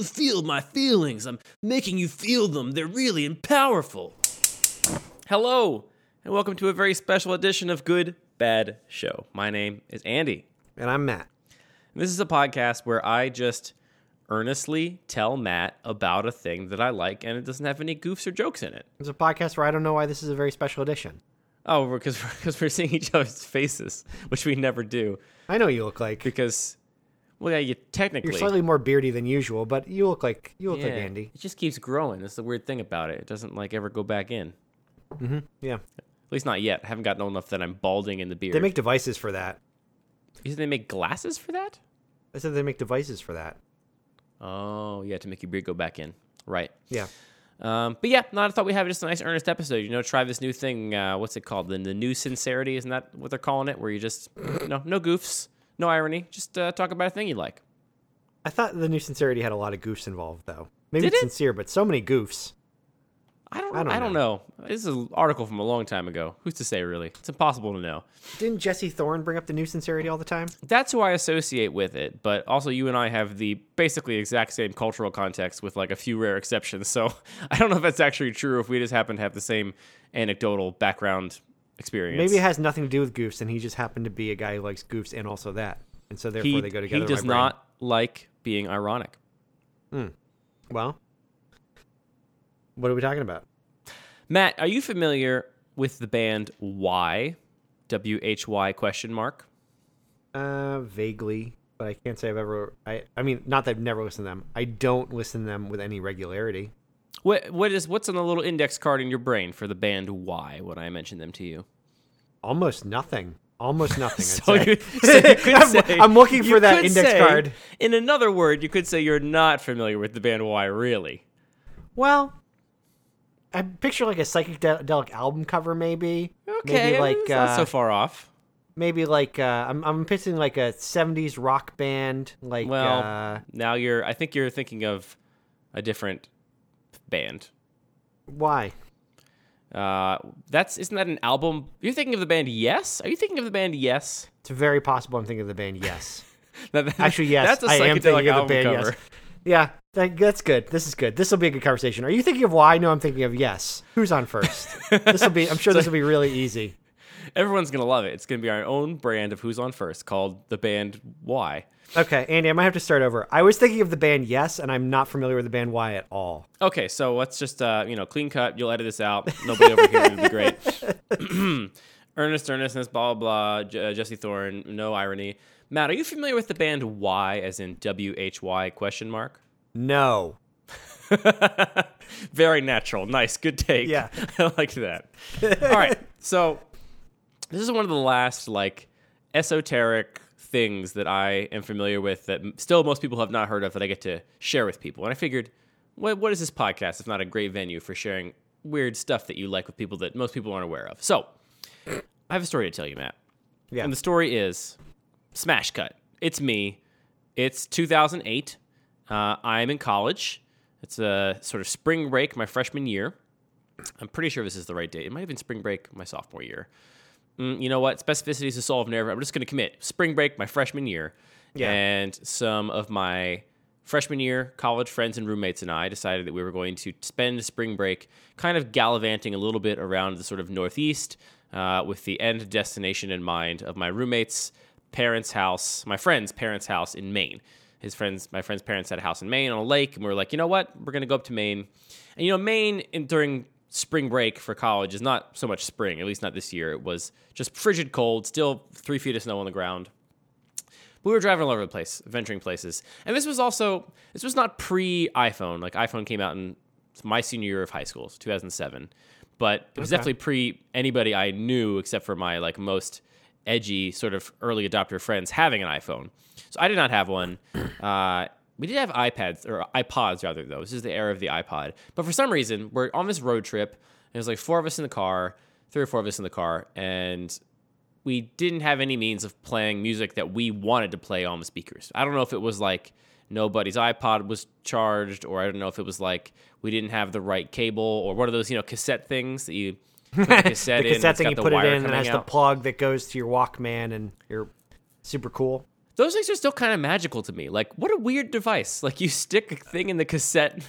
Feel my feelings. I'm making you feel them. They're really and powerful. Hello, and welcome to a very special edition of Good Bad Show. My name is Andy. And I'm Matt. This is a podcast where I just earnestly tell Matt about a thing that I like and it doesn't have any goofs or jokes in it. It's a podcast where I don't know why this is a very special edition. Oh, because because we're seeing each other's faces, which we never do. I know what you look like. Because, well, yeah, you technically You're slightly more beardy than usual, but you look like you look yeah, like Andy. It just keeps growing. That's the weird thing about it. It doesn't like ever go back in. Mm-hmm. Yeah. At least not yet. I haven't gotten old enough that I'm balding in the beard. They make devices for that. You said they make glasses for that? I said they make devices for that. Oh, yeah, to make your beard go back in. Right. Yeah. Um, but yeah, no, I thought we have just a nice earnest episode. You know, try this new thing. Uh, what's it called? The, the new sincerity, isn't that what they're calling it? Where you just, know, no goofs, no irony, just uh, talk about a thing you like. I thought the new sincerity had a lot of goofs involved though. Maybe Did it's it? sincere, but so many goofs. I don't, I I don't don't, know. This is an article from a long time ago. Who's to say, really? It's impossible to know. Didn't Jesse Thorn bring up the new sincerity all the time? That's who I associate with it, but also you and I have the basically exact same cultural context with like a few rare exceptions. So I don't know if that's actually true. If we just happen to have the same anecdotal background experience, Maybe it has nothing to do with goofs, and he just happened to be a guy who likes goofs and also that, and so therefore he, they go together. he does not like being ironic. Well, what are we talking about? Matt, are you familiar with the band Y? W H Y question mark. Uh, vaguely, but I can't say I've ever. I I mean, not that I've never listened to them. I don't listen to them with any regularity. What what is what's on the little index card in your brain for the band Y when I mention them to you? Almost nothing. Almost nothing. So you, so you could I'm, say, I'm looking for that index say- card. In another word, you could say you're not familiar with the band Y, really. Well, I picture like a psychedelic album cover, maybe. Okay, Maybe like it's not uh, so far off. maybe like uh, I'm I'm picturing like a '70s rock band. Like Well, uh, now you're. I think you're thinking of a different band. why? Uh, that's isn't that an album? You're thinking of the band Yes? Are you thinking of the band Yes? It's very possible I'm thinking of the band. Yes. That- that- Actually, yes. That's a I am thinking of the album band. cover. Yes. Yeah, that, that's good. This is good. This will be a good conversation. Are you thinking of why? No, I'm thinking of yes. Who's on first? this will be. I'm sure this will be really easy. Everyone's gonna love it. It's gonna be our own brand of Who's on First, called the band Y. Okay, Andy, I might have to start over. I was thinking of the band Yes, and I'm not familiar with the band Y at all. Okay, so let's just uh, you know clean cut. You'll edit this out. Nobody over here would be great. Earnest, earnestness, blah blah. blah J- uh, Jesse Thorn, no irony. Matt, are you familiar with the band Y, as in W H Y question mark? No. Very natural. Nice. Good take. Yeah. I like that. All right. So this is one of the last like esoteric things that I am familiar with that still most people have not heard of that I get to share with people. And I figured, what, what is this podcast if not a great venue for sharing weird stuff that you like with people that most people aren't aware of? So I have a story to tell you, Matt. Yeah. And the story is Smash Cut. It's me. It's 2008. Uh, I'm in college. It's a sort of spring break, my freshman year. I'm pretty sure this is the right date. It might have been spring break my sophomore year. Mm, you know what? Specificity is the soul of narrative. I'm just going to commit. Spring break my freshman year. Yeah. And some of my freshman year college friends and roommates and I decided that we were going to spend spring break kind of gallivanting a little bit around the sort of Northeast uh, with the end destination in mind of my roommate's parents' house, my friend's parents' house in Maine. His friends, my friend's parents had a house in Maine on a lake, and we were like, you know what? We're gonna go up to Maine, and you know, Maine in, during spring break for college is not so much spring, at least not this year. It was just frigid cold, still three feet of snow on the ground. But we were driving all over the place, venturing places, and this was also this was not pre iPhone. Like iPhone came out in my senior year of high school, 2007, but it was Okay. definitely pre anybody I knew except for my like most edgy sort of early adopter friends having an iPhone. So I did not have one. Uh, we did have iPads or iPods rather though. This is the era of the iPod. But for some reason, we're on this road trip. And there's like four of us in the car, three or four of us in the car, and we didn't have any means of playing music that we wanted to play on the speakers. I don't know if it was like nobody's iPod was charged, or I don't know if it was like we didn't have the right cable, or one of those you know cassette things that you put the cassette the in. cassette thing you put it in and has the plug that goes to your Walkman and you're super cool. Those things are still kind of magical to me. Like, what a weird device. Like, you stick a thing in the cassette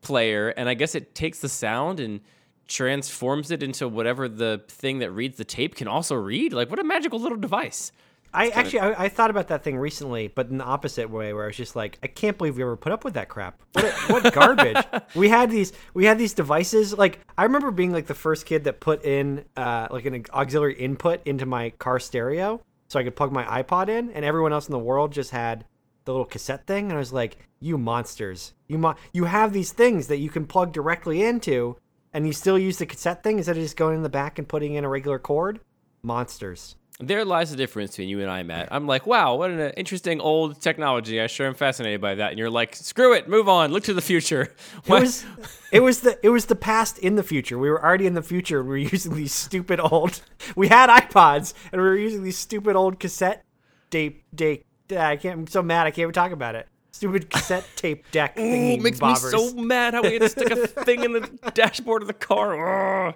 player, and I guess it takes the sound and transforms it into whatever the thing that reads the tape can also read. Like, what a magical little device. I actually I, I thought about that thing recently, but in the opposite way, where I was just like, I can't believe we ever put up with that crap. What, what garbage! we had these we had these devices. Like I remember being like the first kid that put in uh, like an auxiliary input into my car stereo, so I could plug my iPod in, and everyone else in the world just had the little cassette thing. And I was like, you monsters! You mo- you have these things that you can plug directly into, and you still use the cassette thing instead of just going in the back and putting in a regular cord. Monsters. There lies the difference between you and I, Matt. I'm like, wow, what an interesting old technology. I sure am fascinated by that. And you're like, screw it, move on, look to the future. It was, it was the it was the past in the future. We were already in the future. We were using these stupid old. We had iPods, and we were using these stupid old cassette tape. Tape. Ah, I can't. I'm so mad. I can't even talk about it. Stupid cassette tape deck. Ooh, makes bobbers. me so mad how we had to stick a thing in the dashboard of the car. Ugh.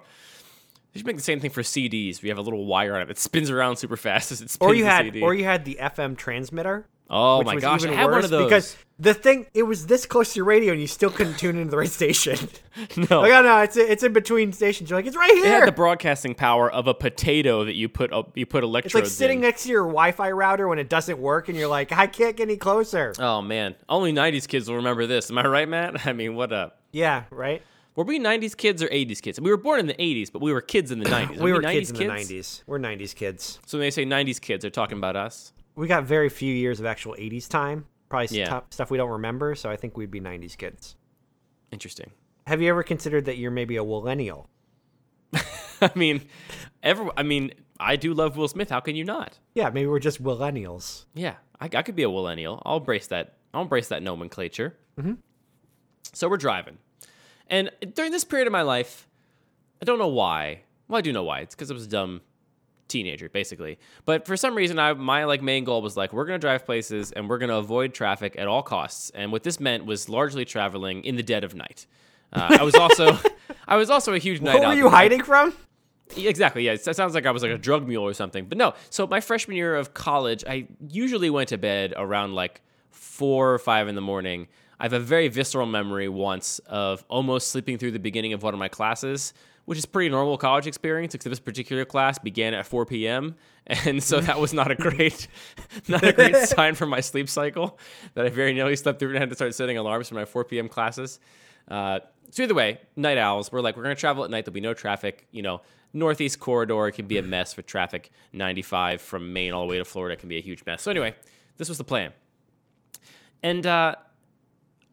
You should make the same thing for CDs. We have a little wire on it that spins around super fast as it spins or you had, CD. Or you had the FM transmitter. Oh my gosh, I had one of those. Because the thing, it was this close to your radio, and you still couldn't tune into the right station. no, like, oh no, it's it's in between stations. You're like, it's right here. It had the broadcasting power of a potato that you put uh, you put electrodes. It's like sitting in. next to your Wi-Fi router when it doesn't work, and you're like, I can't get any closer. Oh man, only '90s kids will remember this. Am I right, Matt? I mean, what up? Yeah, right. Were we 90s kids or 80s kids? We were born in the 80s, but we were kids in the 90s. we were, we kids in the 90s. We're 90s kids. So when they say 90s kids, they're talking about us? We got very few years of actual 80s time. Probably Yeah. stuff- stuff we don't remember, so I think we'd be 90s kids. Interesting. Have you ever considered that you're maybe a millennial? I mean, ever. I mean, I do love Will Smith. How can you not? Yeah, maybe we're just millennials. Yeah, I, I could be a millennial. I'll embrace that. I'll embrace that nomenclature. Mm-hmm. So we're driving, and during this period of my life, I don't know why. Well, I do know why. It's because I was a dumb teenager, basically. But for some reason, I my like main goal was like we're gonna drive places and we're gonna avoid traffic at all costs. And what this meant was largely traveling in the dead of night. Uh, I was also I was also a huge night What were you hiding from? Exactly. Yeah, it sounds like I was like a drug mule or something. But no. So my freshman year of college, I usually went to bed around like four or five in the morning. I have a very visceral memory once of almost sleeping through the beginning of one of my classes, which is pretty normal college experience. Except this particular class began at 4 p.m. and so that was not a great, not a great sign for my sleep cycle. That I very nearly slept through and had to start setting alarms for my 4 p.m. classes. Uh, so either way, night owls. We're like, we're gonna travel at night. There'll be no traffic. You know, northeast corridor can be a mess with traffic. 95 from Maine all the way to Florida can be a huge mess. So anyway, this was the plan. And uh,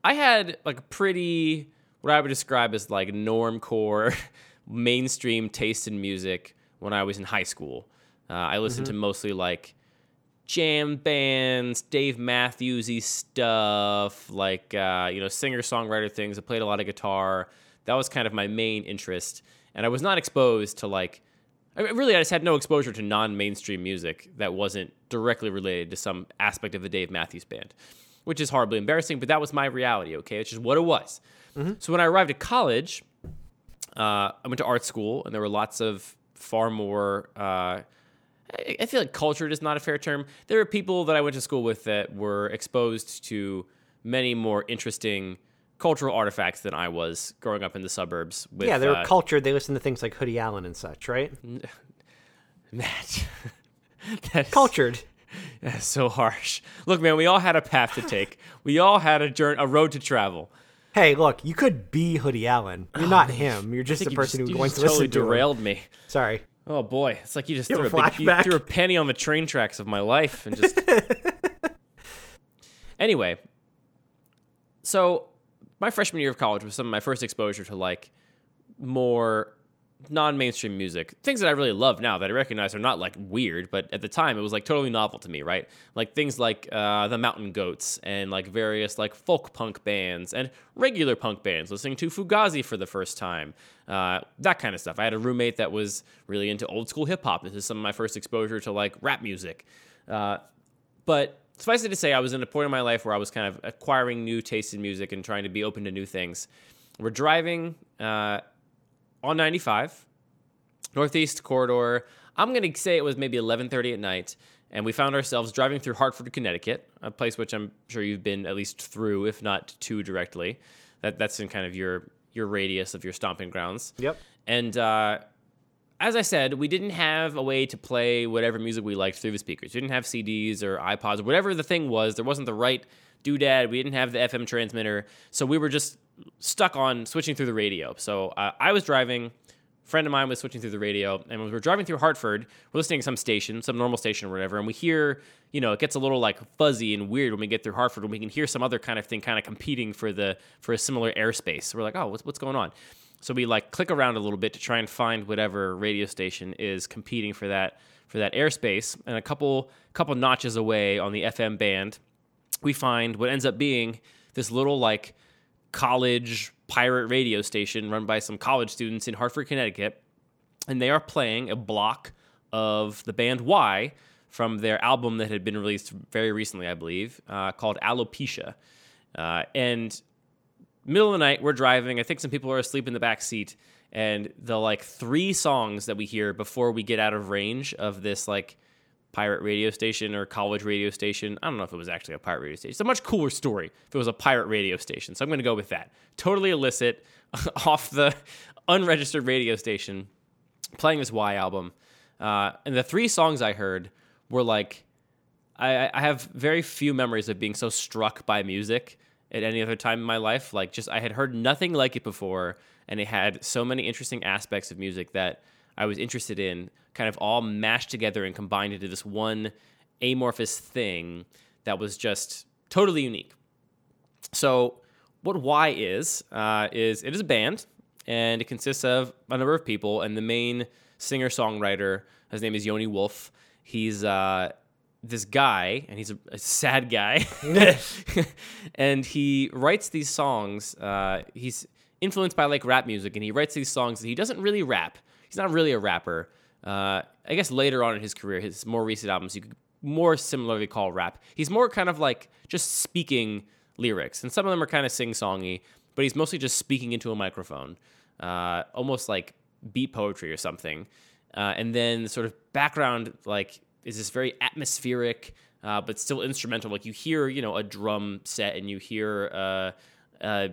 I had like a pretty what I would describe as like normcore, mainstream taste in music when I was in high school. Uh, I listened to mostly like jam bands, Dave Matthewsy stuff, like uh, you know singer songwriter things. I played a lot of guitar. That was kind of my main interest, and I was not exposed to like. I mean, really, I just had no exposure to non-mainstream music that wasn't directly related to some aspect of the Dave Matthews Band, which is horribly embarrassing. But that was my reality. Okay, it's just what it was. So when I arrived at college, uh, I went to art school, and there were lots of far more. Uh, I I feel like cultured is not a fair term. There were people that I went to school with that were exposed to many more interesting cultural artifacts than I was growing up in the suburbs. With, yeah, they were uh, cultured. They listened to things like Hoodie Allen and such, right? Matt. That's, Cultured. That's so harsh. Look, man, we all had a path to take. we all had a journey, a road to travel. Hey, look, you could be Hoodie Allen. You're oh, not him. You're just the person you just, who wants to totally listen to him. derailed me. Sorry. Oh boy, it's like you just You threw a, a big, you threw a penny on the train tracks of my life and just. anyway, so my freshman year of college was some of my first exposure to like more non-mainstream music things that i really love now that i recognize are not like weird but at the time it was like totally novel to me right? Like things like uh, the mountain goats and like various like folk punk bands and regular punk bands listening to fugazi for the first time uh, that kind of stuff. I had a roommate that was really into old school hip-hop this is some of my first exposure to like rap music. Uh, but suffice it to say, I was in a point in my life where I was kind of acquiring new tastes in music and trying to be open to new things. We're driving uh, on 95, Northeast Corridor. I'm going to say it was maybe 11:30 at night, and we found ourselves driving through Hartford, Connecticut, a place which I'm sure you've been at least through, if not to directly. That that's in kind of your your radius of your stomping grounds. Yep. And uh, as I said, we didn't have a way to play whatever music we liked through the speakers. We didn't have CDs or iPods, or whatever the thing was. There wasn't the right doodad. We didn't have the FM transmitter, so we were just stuck on switching through the radio. So uh, I was driving friend of mine was switching through the radio, and we were driving through Hartford, we're listening to some station, some normal station or whatever, and we hear, you know, it gets a little like fuzzy and weird when we get through Hartford, and we can hear some other kind of thing kind of competing for the for a similar airspace. We're like, oh, what's what's going on? So we like click around a little bit to try and find whatever radio station is competing for that for that airspace, and a couple couple notches away on the FM band, we find what ends up being this little like college pirate radio station run by some college students in Hartford, Connecticut. And they are playing a block of the band Y from their album that had been released very recently, I believe, uh, called Alopecia. Uh, and middle of the night, we're driving. I think some people are asleep in the back seat. And the like three songs that we hear before we get out of range of this like pirate radio station or college radio station. I don't know if it was actually a pirate radio station. It's a much cooler story if it was a pirate radio station. So I'm going to go with that. Totally illicit, off the unregistered radio station, playing this Y album. Uh, and the three songs I heard were like, I, I have very few memories of being so struck by music at any other time in my life. Like, just I had heard nothing like it before, and it had so many interesting aspects of music that I was interested in kind of all mashed together and combined into this one amorphous thing that was just totally unique. So, what Y is uh, is it is a band, and it consists of a number of people, and the main singer songwriter, his name is Yoni Wolf. He's uh, this guy, and he's a, a sad guy, and he writes these songs. Uh, he's influenced by like rap music, and he writes these songs. That he doesn't really rap. He's not really a rapper uh, I guess later on in his career, his more recent albums, you could more similarly call rap. He's more kind of like just speaking lyrics, and some of them are kind of sing songy, but he's mostly just speaking into a microphone, uh, almost like beat poetry or something. Uh, and then sort of background like is this very atmospheric, uh, but still instrumental. Like you hear, you know, a drum set, and you hear uh, uh,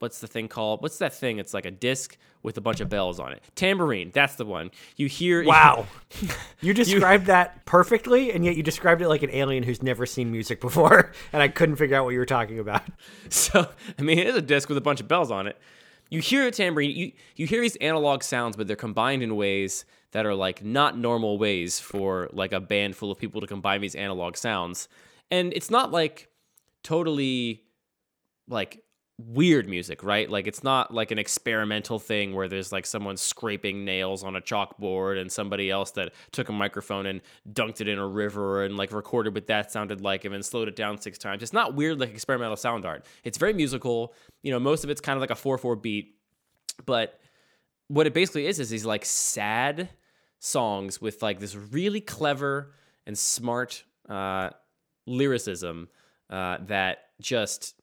what's the thing called? What's that thing? It's like a disc with a bunch of bells on it. Tambourine, that's the one. You hear Wow. you described you, that perfectly and yet you described it like an alien who's never seen music before and I couldn't figure out what you were talking about. So, I mean, it is a disc with a bunch of bells on it. You hear a tambourine, you you hear these analog sounds but they're combined in ways that are like not normal ways for like a band full of people to combine these analog sounds. And it's not like totally like weird music, right? Like it's not like an experimental thing where there's like someone scraping nails on a chalkboard and somebody else that took a microphone and dunked it in a river and like recorded what that sounded like and then slowed it down six times. It's not weird like experimental sound art. It's very musical. You know, most of it's kind of like a 4/4 beat, but what it basically is is these like sad songs with like this really clever and smart uh, lyricism uh, that just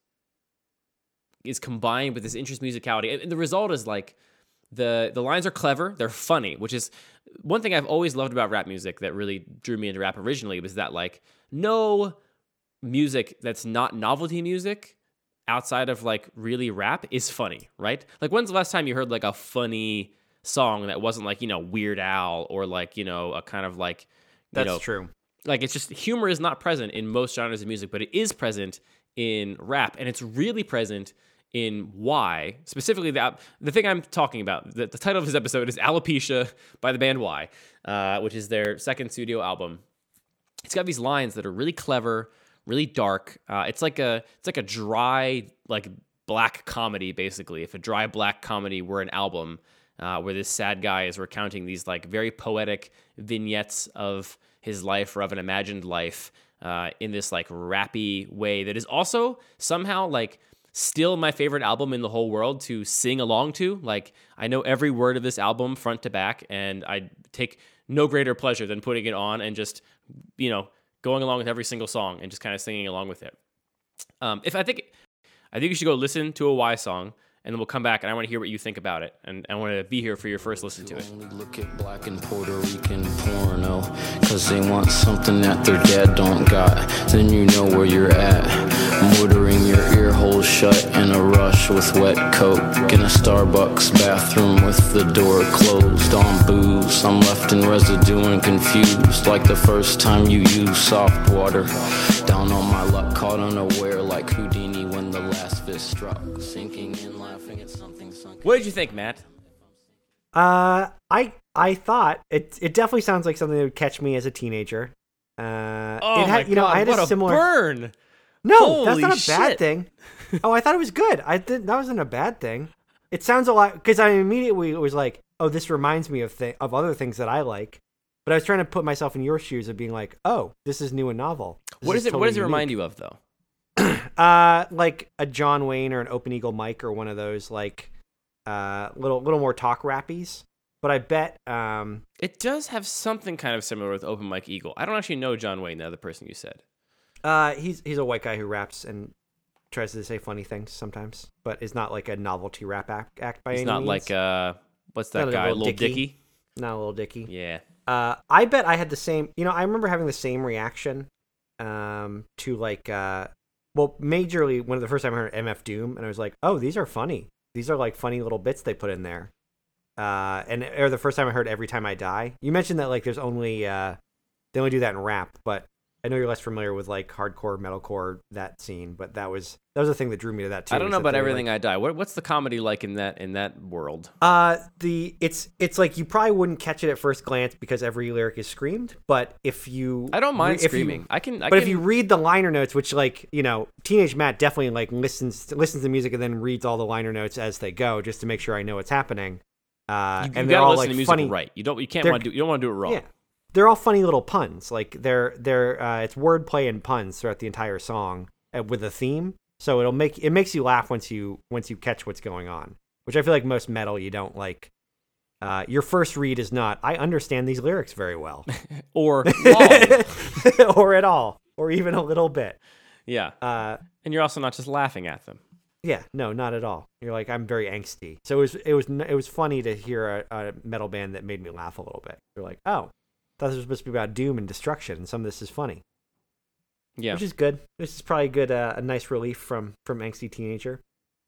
is combined with this interest musicality. And the result is like the the lines are clever, they're funny, which is one thing I've always loved about rap music that really drew me into rap originally was that like no music that's not novelty music outside of like really rap is funny, right? Like when's the last time you heard like a funny song that wasn't like, you know, Weird Al or like, you know, a kind of like That's know, true. Like it's just humor is not present in most genres of music, but it is present in rap and it's really present in Y, specifically the the thing I'm talking about. The, the title of this episode is Alopecia by the band Y, uh, which is their second studio album. It's got these lines that are really clever, really dark. Uh, it's like a it's like a dry like black comedy basically. If a dry black comedy were an album, uh, where this sad guy is recounting these like very poetic vignettes of his life or of an imagined life uh, in this like rappy way that is also somehow like still my favorite album in the whole world to sing along to. Like I know every word of this album front to back, and I take no greater pleasure than putting it on and just you know going along with every single song and just kind of singing along with it. Um, if I think I think you should go listen to a Y song and then we'll come back and I want to hear what you think about it, and I want to be here for your first listen to it. Look at black and Puerto Rican porno. Cause they want something that their dad don't got. Then you know where you're at. Motoring your ear holes shut in a rush with wet coke. In a Starbucks bathroom with the door closed on booze. I'm left in residue and confused. Like the first time you used soft water. Down on my luck, caught unaware like Houdini when the last fist struck. Sinking in, laughing at something sunk. What did you think, Matt? Uh, I I thought it it definitely sounds like something that would catch me as a teenager. Uh, Oh it my you know, god, I had what a similar. burn! No, that's not a bad thing. oh, I thought it was good. I did, that wasn't a bad thing. It sounds a lot because I immediately was like, "Oh, this reminds me of th- of other things that I like." But I was trying to put myself in your shoes of being like, "Oh, this is new and novel." This What does it? what does it remind you of, though? Uh, like a John Wayne or an Open Eagle Mike or one of those like uh little little more talk rappies. But I bet um It does have something kind of similar with Open Mike Eagle. I don't actually know John Wayne, the other person you said. Uh he's he's a white guy who raps and tries to say funny things sometimes, but is not like a novelty rap act, act by He's any not means. like uh, what's that Not a guy, Little Dicky. Dicky? not a little dicky. Yeah. Uh, I bet I had the same. You know, I remember having the same reaction um, to like, uh, well, majorly when the first time I heard MF Doom, and I was like, oh, these are funny. These are like funny little bits they put in there. Uh, and or the first time I heard Every Time I Die. You mentioned that like there's only uh, they only do that in rap, but I know you're less familiar with like hardcore metalcore that scene, but that was that was the thing that drew me to that too. I don't know about were, like, everything I die. What, what's the comedy like in that in that world? Uh, the it's it's like you probably wouldn't catch it at first glance because every lyric is screamed. But if you, I don't mind if you- screaming. I can. I but can, if you read the liner notes, which like you know, teenage Matt definitely like listens listens to music and then reads all the liner notes as they go, just to make sure I know what's happening. Uh, you, you and they're gotta all listen like to music funny, right. You don't. You can't want to do. You don't want to do it wrong. yeah. They're all funny little puns. Like they're they're uh, it's wordplay and puns throughout the entire song uh, with a theme. So it'll make it makes you laugh once you once you catch what's going on. Which I feel like most metal you don't like. Uh, your first read is not I understand these lyrics very well, Or or at all, or even a little bit. yeah. Uh, And you're also not just laughing at them. yeah, no, not at all. You're like I'm very angsty. So it was it was it was funny to hear a, a metal band that made me laugh a little bit. You're like, oh, thought this was supposed to be about doom and destruction, and some of this is funny. Yeah. which is good. This is probably good, uh, a nice relief from from angsty teenager.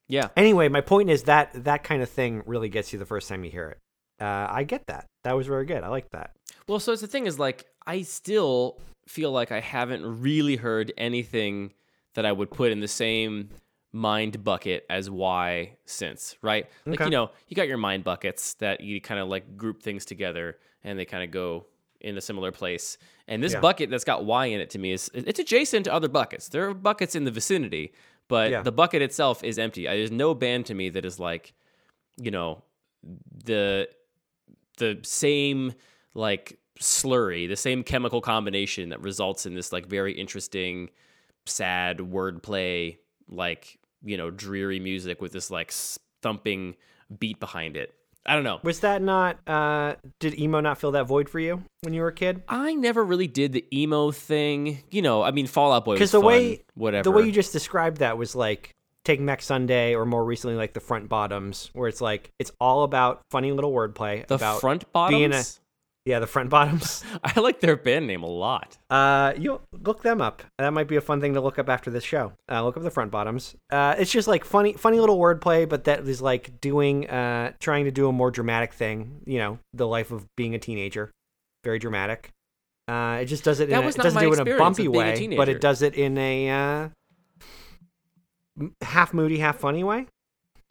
yeah. Anyway, my point is that that kind of thing really gets you the first time you hear it. Uh, I get that. That was very good. I like that. Well, so it's the thing is like I still feel like I haven't really heard anything that I would put in the same mind bucket as why since, right? Like Okay. you know, you got your mind buckets that you kind of like group things together and they kind of go in a similar place. And this Yeah. bucket that's got Y in it to me is it's adjacent to other buckets. There are buckets in the vicinity, but Yeah. the bucket itself is empty. There's no band to me that is like, you know, the the same like slurry, the same chemical combination that results in this like very interesting, sad wordplay, like you know, dreary music with this like thumping beat behind it. I don't know. Was that not? Uh, did emo not fill that void for you when you were a kid? I never really did the emo thing. You know, I mean, Fall Out Boy was Because the fun, way whatever. the way you just described that was like Take Back Sunday, or more recently like the Front Bottoms, where it's like it's all about funny little wordplay the about front being bottoms. a- yeah the Front Bottoms. I like their band name a lot. Uh, you look them up. That might be a fun thing to look up after this show. Uh, look up the front bottoms. Uh, it's just like funny, funny little wordplay, but that is like doing, uh, trying to do a more dramatic thing. You know, the life of being a teenager, very dramatic. Uh, it just does it. In That a, was it not doesn't my do it in a bumpy being a way, but it does it in a uh, half moody, half funny way.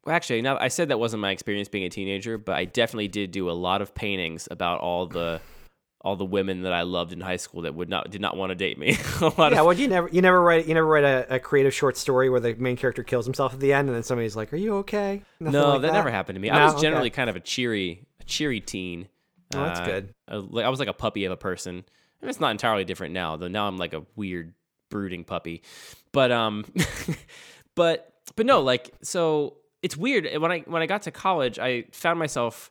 Well, actually, now I said that wasn't my experience being a teenager, but I definitely did do a lot of paintings about all the all the women that I loved in high school that would not did not want to date me. Yeah, of well, you never, you never write, you never write a, a creative short story where the main character kills himself at the end, and then somebody's like, "Are you okay?" Nothing no, like that, never happened to me. I No? was Okay. generally kind of a cheery, a cheery teen. Oh, that's Uh, good. uh, like I was like a puppy of a person. And it's not entirely different now, though. Now I'm like a weird, brooding puppy. But um, but but no, like so it's weird. When I when I got to college, I found myself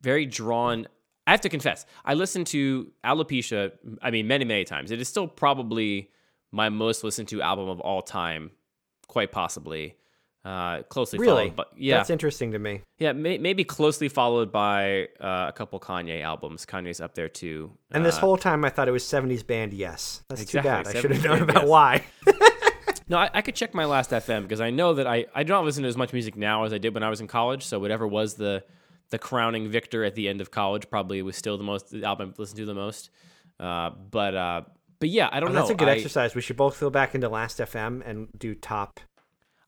very drawn. I have to confess, I listened to Alopecia. I mean, many many times. It is still probably my most listened to album of all time, quite possibly. Uh, closely Really? followed, but yeah, That's interesting to me. yeah, may, maybe closely followed by uh, a couple Kanye albums. Kanye's up there too. And this Uh, whole time I thought it was 70s band Yes. That's Exactly, too bad. I should have known about Yes. why. No, I, I could check my last FM because I know that I, I do not listen to as much music now as I did when I was in college. So whatever was the the crowning victor at the end of college probably was still the most the album I listened to the most. Uh, but uh, but yeah, I don't Oh, know. that's a good I- exercise. We should both go back into Last FM and do top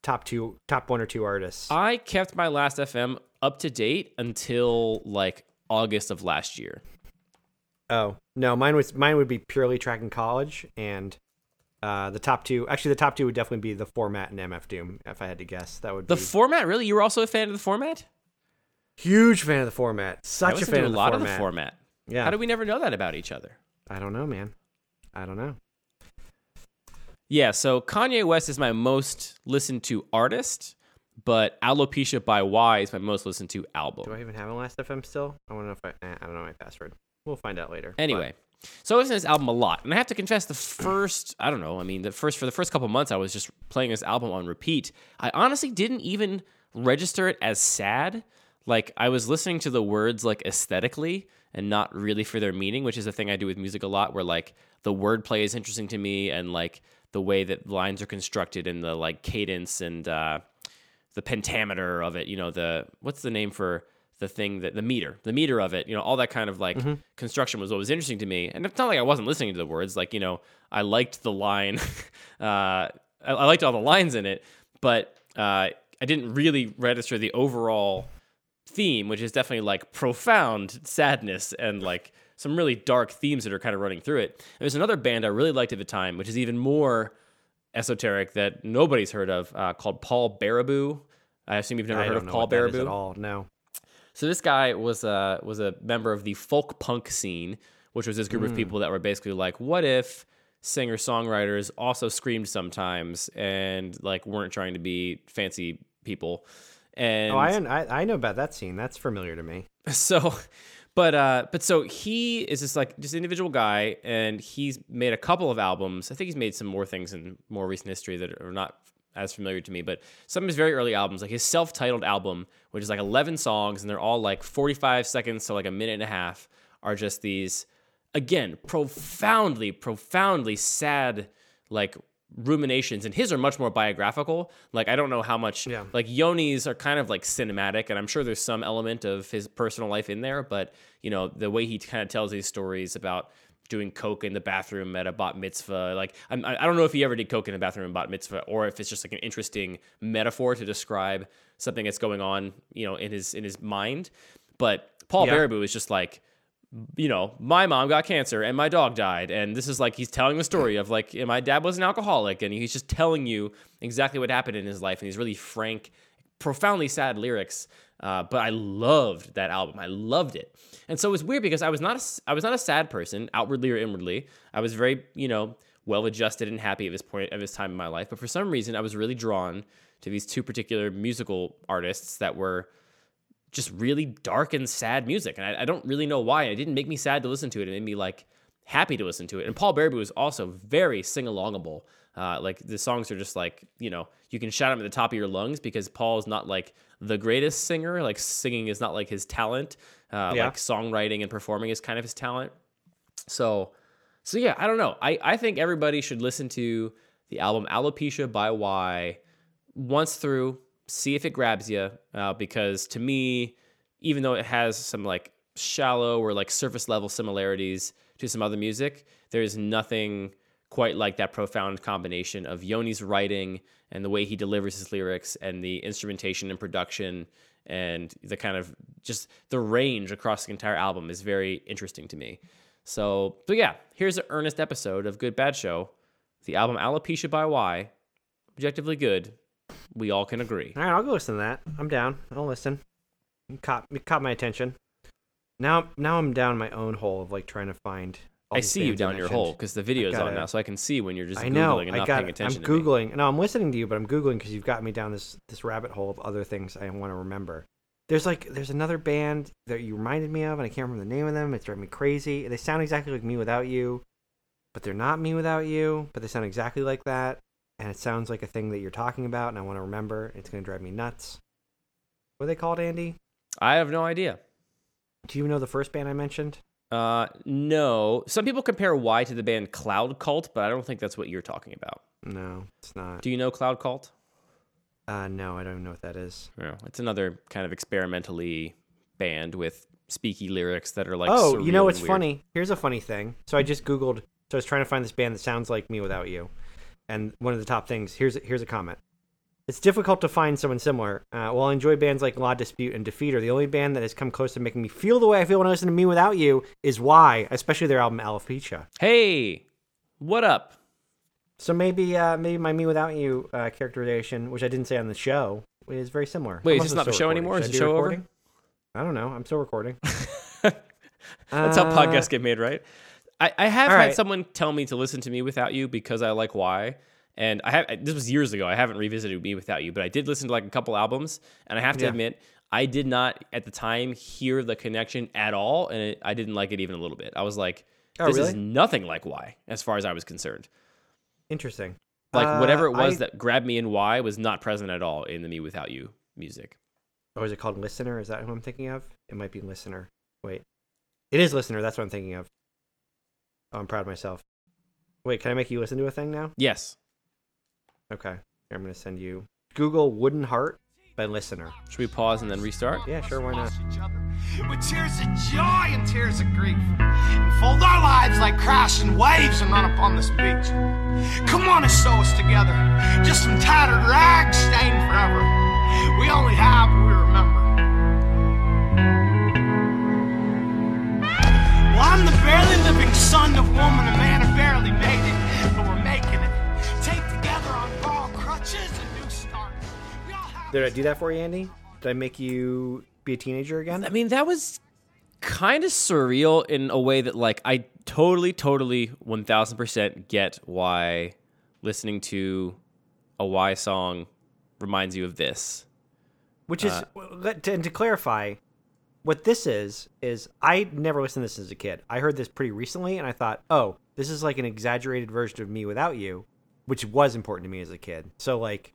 top two top one or two artists. I kept my last FM up to date until like August of last year. oh, no, mine was mine would be purely tracking college and uh, the top two actually the top two would definitely be the format and MF Doom if I had to guess. That would be The be format, really? You were also a fan of the format? huge fan of the format. Such a fan of a the lot format. of the format. Yeah. How do we never know that about each other? I don't know, man. I don't know. Yeah, so Kanye West is my most listened to artist, but Alopecia by Y is my most listened to album. Do I even have a Last FM still? I want to know if I. Eh, I don't know my password. We'll find out later. Anyway, so I listen to this album a lot, and I have to confess, the first I don't know, I mean, the first for the first couple months, I was just playing this album on repeat. I honestly didn't even register it as sad. Like I was listening to the words like aesthetically and not really for their meaning, which is a thing I do with music a lot, where like the wordplay is interesting to me and like the way that lines are constructed and the like cadence and uh, the pentameter of it. You know, the what's the name for the thing that the meter, the meter of it. You know, all that kind of like construction was what was interesting to me. And it's not like I wasn't listening to the words. Like you know, I liked the line. uh, I, I liked all the lines in it, but uh, I didn't really register the overall theme, which is definitely like profound sadness and like some really dark themes that are kind of running through it. There's another band I really liked at the time, which is even more esoteric that nobody's heard of, uh, called Paul Baribeau. I assume you've never I heard of Paul what that is Baribeau at all. No. So this guy was a was a member of the folk punk scene, which was this group of Hmm. people that were basically like, what if singer songwriters also screamed sometimes and like weren't trying to be fancy people? And Oh, I, I I know about that scene. That's familiar to me. so but uh but so he is this like just individual guy and he's made a couple of albums i think he's made some more things in more recent history that are not as familiar to me but some of his very early albums like his self-titled album which is like 11 songs and they're all like 45 seconds to like a minute and a half are just these again profoundly profoundly sad like ruminations and his are much more biographical like i don't know how much Yeah. like yoni's are kind of like cinematic and i'm sure there's some element of his personal life in there but you know the way he kind of tells these stories about doing coke in the bathroom at a bat mitzvah like I'm, i I don't know if he ever did coke in the bathroom at bat mitzvah or if it's just like an interesting metaphor to describe something that's going on you know in his in his mind but paul Yeah. baribeau is just like you know, my mom got cancer and my dog died. And this is like he's telling the story of like my dad was an alcoholic and he's just telling you exactly what happened in his life. And he's really frank, profoundly sad lyrics. Uh, but I loved that album. I loved it. And so it was weird because I was not a, I was not a sad person outwardly or inwardly. I was very, you know, well adjusted and happy at this point of this time in my life. But for some reason, I was really drawn to these two particular musical artists that were just really dark and sad music. And I, I don't really know why. It didn't make me sad to listen to it. It made me like happy to listen to it. And Paul Baribeau was also very sing alongable. Uh, like the songs are just like, you know, you can shout them at the top of your lungs because Paul is not like the greatest singer. Like singing is not like his talent. Uh, Yeah. Like songwriting and performing is kind of his talent. So, so yeah, I don't know. I, I think everybody should listen to the album Alopecia by Y once through, see if it grabs you. Uh, because to me, even though it has some like shallow or like surface level similarities to some other music, there's nothing quite like that profound combination of Yoni's writing and the way he delivers his lyrics and the instrumentation and production and the kind of just the range across the entire album is very interesting to me. So, but yeah, here's an earnest episode of Good Bad Show. The album Alopecia by Y, objectively good. We all can agree. All right, I'll go listen to that. I'm down. I'll listen. You caught you caught my attention. Now now I'm down my own hole of like trying to find. I see you down your hole because the video's gotta- on now, so I can see when you're just I googling know. and I not got. paying attention. I'm to me. googling. No, I'm listening to you, but I'm googling because you've got me down this this rabbit hole of other things I want to remember. There's like there's another band that you reminded me of, and I can't remember the name of them. It's driving me crazy. They sound exactly like Me Without You, but they're not Me Without You. But they sound exactly like that. and it sounds like a thing that you're talking about, and I want to remember. It's going to drive me nuts. What are they called, Andy? I have no idea. Do you know the first band I mentioned? Uh, no. Some people compare Y to the band Cloud Cult, but I don't think that's what you're talking about. No, it's not. Do you know Cloud Cult? Uh, no, I don't know what that is. No, it's another kind of experimentally band with speaky lyrics that are like. oh, you know what's funny? Here's a funny thing. So I just googled. So I was trying to find this band that sounds like me without you, and one of the top things. Here's here's a comment. It's difficult to find someone similar. Uh, while I enjoy bands like La Dispute and Defeater, the only band that has come close to making me feel the way I feel when I listen to Me Without You is Why, especially their album Alopecia. Hey, what up? So maybe uh, maybe my Me Without You uh, characterization, which I didn't say on the show, is very similar. Wait, I'm is this not the show recording. anymore? Is Should the I be show over? recording? I don't know. I'm still recording. That's how Uh, podcasts get made, right? I, I have all had right. someone tell me to listen to me without you because I like why. And I have this was years ago. I haven't revisited me without you, but I did listen to like a couple albums, and I have to Yeah. admit, I did not at the time hear the connection at all, and it, I didn't like it even a little bit. I was like, Oh, "This is nothing like why," as far as I was concerned. Interesting. Like Uh, whatever it was I- that grabbed me in why was not present at all in the me without you music. Or is it called Listener? Is that who I'm thinking of? It might be Listener. Wait. It is Listener. That's what I'm thinking of. Oh, I'm proud of myself. Wait, can I make you listen to a thing now? Yes. Okay. Here, I'm going to send you Google Wooden Heart by Listener. Should we pause and then restart? Yeah, sure. Why not? with tears of joy and tears of grief. And fold our lives like crashing waves and run upon this beach. Come on and sew us together, just some tattered rags stained forever. We only have what we remember. Well, I'm the barely living son of woman, a man Did I do that for you, Andy? Did I make you be a teenager again? I mean, that was kind of surreal in a way that, like, I totally, totally, 1000% get why listening to a Y song reminds you of this. Which is, uh, to, and to clarify, what this is, is I never listened to this as a kid. I heard this pretty recently and I thought, oh, this is like an exaggerated version of Me Without You, which was important to me as a kid. So, like,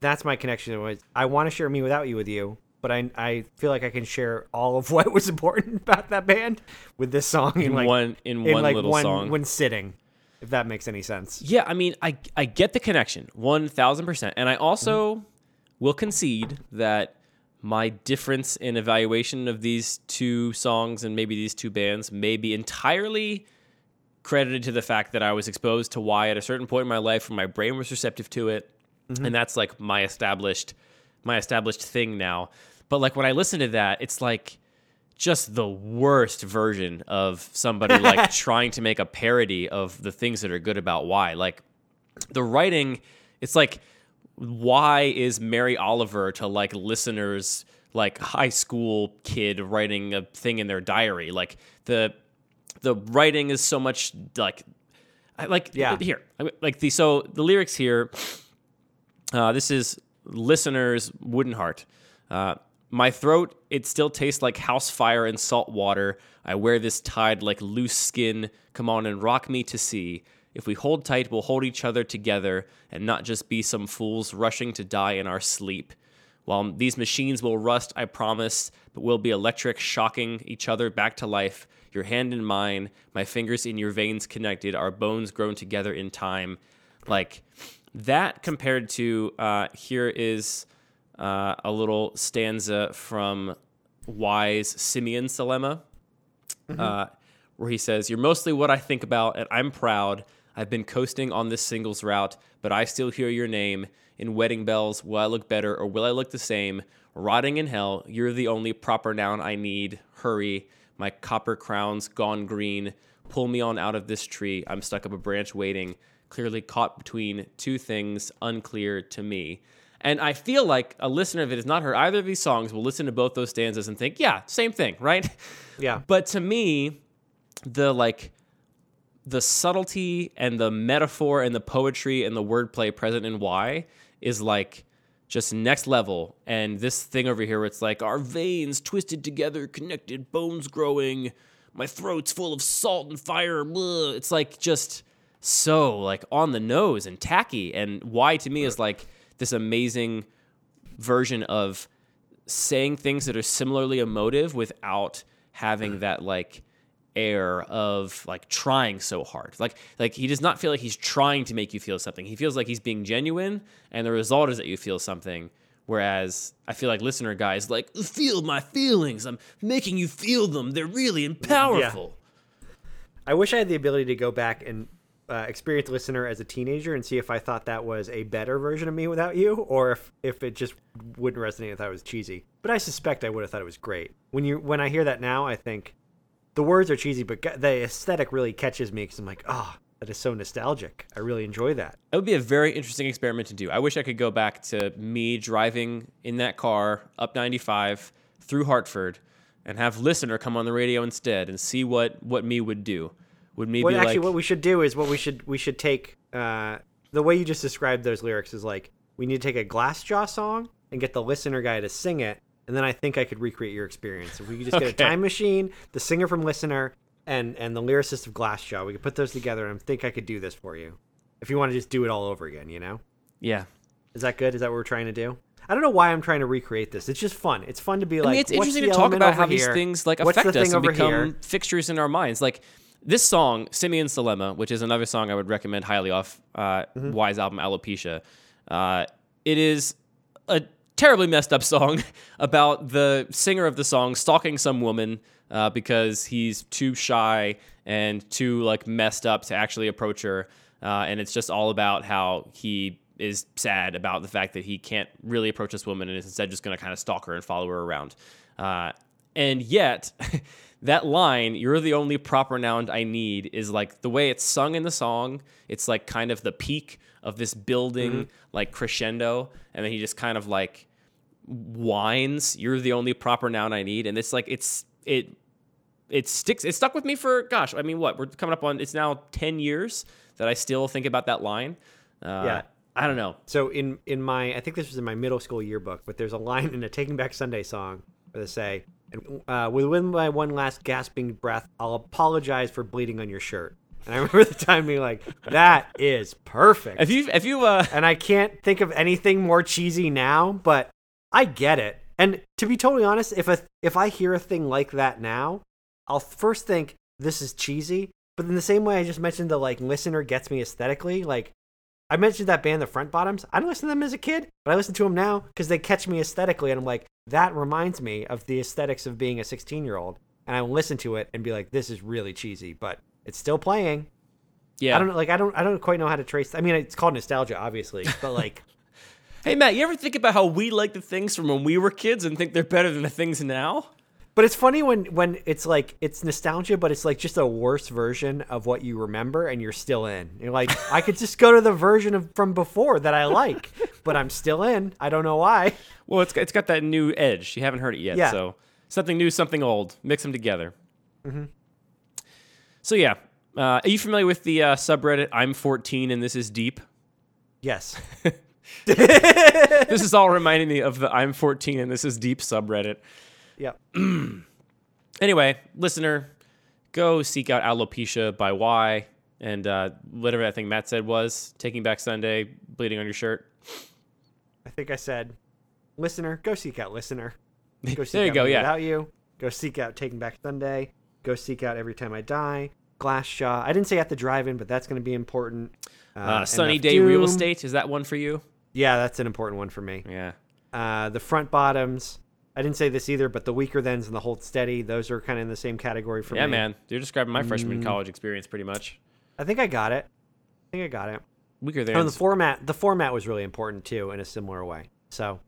that's my connection. Was I want to share Me Without You with you, but I, I feel like I can share all of what was important about that band with this song in, In like one- in in one like little one, song. one sitting, if that makes any sense. Yeah, I mean, I I get the connection, one thousand percent, and I also Mm-hmm. will concede that my difference in evaluation of these two songs and maybe these two bands may be entirely credited to the fact that I was exposed to Y at a certain point in my life, where my brain was receptive to it, Mm-hmm. and that's like my established my established thing now. But like when I listen to that, it's like just the worst version of somebody like trying to make a parody of the things that are good about why. Like the writing, it's like why is Mary Oliver to like listeners like high school kid writing a thing in their diary? Like the the writing is so much like I like Yeah. here like the so the lyrics here uh, this is listeners wooden heart uh, my throat it still tastes like house fire and salt water i wear this tied like loose skin come on and rock me to sea. if we hold tight we'll hold each other together and not just be some fools rushing to die in our sleep while these machines will rust, I promise, but we'll be electric, shocking each other back to life. Your hand in mine, my fingers in your veins connected, our bones grown together in time. Like that compared to uh, here is uh, a little stanza from Y's Simeon's Dilemma uh, where he says, You're mostly what I think about, and I'm proud. I've been coasting on this singles route, but I still hear your name in wedding bells. Will I look better or will I look the same? Rotting in hell, you're the only proper noun I need. Hurry, my copper crown's gone green. Pull me on out of this tree. I'm stuck up a branch waiting, clearly caught between two things unclear to me. And I feel like a listener that has not heard either of these songs will listen to both those stanzas and think, yeah, same thing, right? Yeah. But to me, the like the subtlety and the metaphor and the poetry and the wordplay present in Y is like just next level. And this thing over here, where it's like our veins twisted together, connected, bones growing, my throat's full of salt and fire. blah. It's like just so like on the nose and tacky. And why to me is like this amazing version of saying things that are similarly emotive without having mm. that like air of like trying so hard. Like like he does not feel like he's trying to make you feel something. He feels like he's being genuine and the result is that you feel something. Whereas I feel like listener guys like feel my feelings. I'm making you feel them. They're really and powerful. I wish I had the ability to go back and uh, experience listener as a teenager and see if I thought that was a better version of me without you, or if, if it just wouldn't resonate. I thought it was cheesy, but I suspect I would have thought it was great. When you when I hear that now, I think the words are cheesy, but the aesthetic really catches me because I'm like, oh, that is so nostalgic. I really enjoy that. It would be a very interesting experiment to do. I wish I could go back to me driving in that car up 95 through Hartford and have listener come on the radio instead and see what what me would do. Would Well, actually, like what we should do is what we should we should take. Uh, the way you just described those lyrics is like we need to take a Glassjaw song and get the listener guy to sing it, and then I think I could recreate your experience. If we could just get a time machine, the singer from Listener, and and the lyricist of Glassjaw, we could put those together, and I think I could do this for you. If you want to just do it all over again, you know, yeah. is that good? Is that what we're trying to do? I don't know why I'm trying to recreate this. It's just fun. It's fun to be like. I mean, it's interesting to talk about how these things like What's the affect us and become here? fixtures in our minds. Like this song, Simeon's Dilemma, which is another song I would recommend highly off uh, Mm-hmm. Y's album Alopecia. Uh, it is a terribly messed up song about the singer of the song stalking some woman uh, because he's too shy and too like messed up to actually approach her. Uh, and it's just all about how he is sad about the fact that he can't really approach this woman and is instead just going to kind of stalk her and follow her around. Uh, and yet, that line, you're the only proper noun I need, is like the way it's sung in the song. It's like kind of the peak of this building, like crescendo. And then he just kind of like whines, you're the only proper noun I need. And it's like, it's, it, it sticks, it stuck with me for, gosh, I mean, what? We're coming up on, it's now 10 years that I still think about that line. Uh, Yeah. I don't know. So in in my I think this was in my middle school yearbook, but there's a line in a Taking Back Sunday song where they say, "And uh, within my one last gasping breath, I'll apologize for bleeding on your shirt." And I remember the time being like, "That is perfect." If you, if you, uh, and I can't think of anything more cheesy now, but I get it. And to be totally honest, if a if I hear a thing like that now, I'll first think this is cheesy. But in the same way I just mentioned the like listener gets me aesthetically, like I mentioned that band, the Front Bottoms. I didn't listen to them as a kid, but I listen to them now because they catch me aesthetically, and I'm like, that reminds me of the aesthetics of being a 16 year old. And I will listen to it and be like, this is really cheesy, but it's still playing. yeah. I don't know, like I don't I don't quite know how to trace. I mean, it's called nostalgia, obviously, but like. Hey Matt, you ever think about how we like the things from when we were kids and think they're better than the things now? But it's funny when when it's like it's nostalgia, but it's like just a worse version of what you remember, and you're still in. You're like, I could just go to the version of from before that I like, but I'm still in. I don't know why. Well, it's it's got that new edge. You haven't heard it yet, Yeah. so something new, something old. Mix them together. Mm-hmm. So yeah, uh, are you familiar with the uh, subreddit "I'm 14 and this is deep"? Yes, this is all reminding me of the "I'm 14 and this is deep" subreddit. Yep. Anyway, listener, go seek out Alopecia by Y and uh, whatever that thing Matt said was Taking Back Sunday, bleeding on your shirt. I think I said, listener, go seek out listener. Go seek There you out go, yeah. Without you, go seek out Taking Back Sunday. Go seek out Every Time I Die. Glass Glassjaw. I didn't say at the drive-in, but that's going to be important. Uh, Sunny MF Day Real Doom. Estate is that one for you? Yeah, that's an important one for me. Yeah. Uh, the front bottoms. I didn't say this either, but the Weakerthans and the hold steady, those are kind of in the same category for Yeah, me. Yeah, man. You're describing my Mm. freshman college experience pretty much. I think I got it. I think I got it. Weaker than and the format, the format was really important too, in a similar way. So,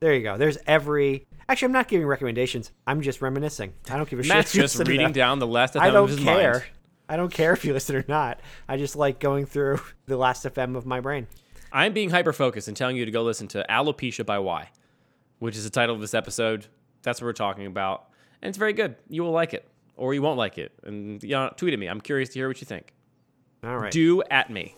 there you go. There's every. Actually, I'm not giving recommendations. I'm just reminiscing. I don't give a Matt's shit. you just reading down the last I don't his care. mind. I don't care if you listen or not. I just like going through the Last.fm of my brain. I'm being hyper focused and telling you to go listen to Alopecia by Y, which is the title of this episode. That's what we're talking about. And it's very good. You will like it, or you won't like it. And you know, tweet at me. I'm curious to hear what you think. All right. Do at me.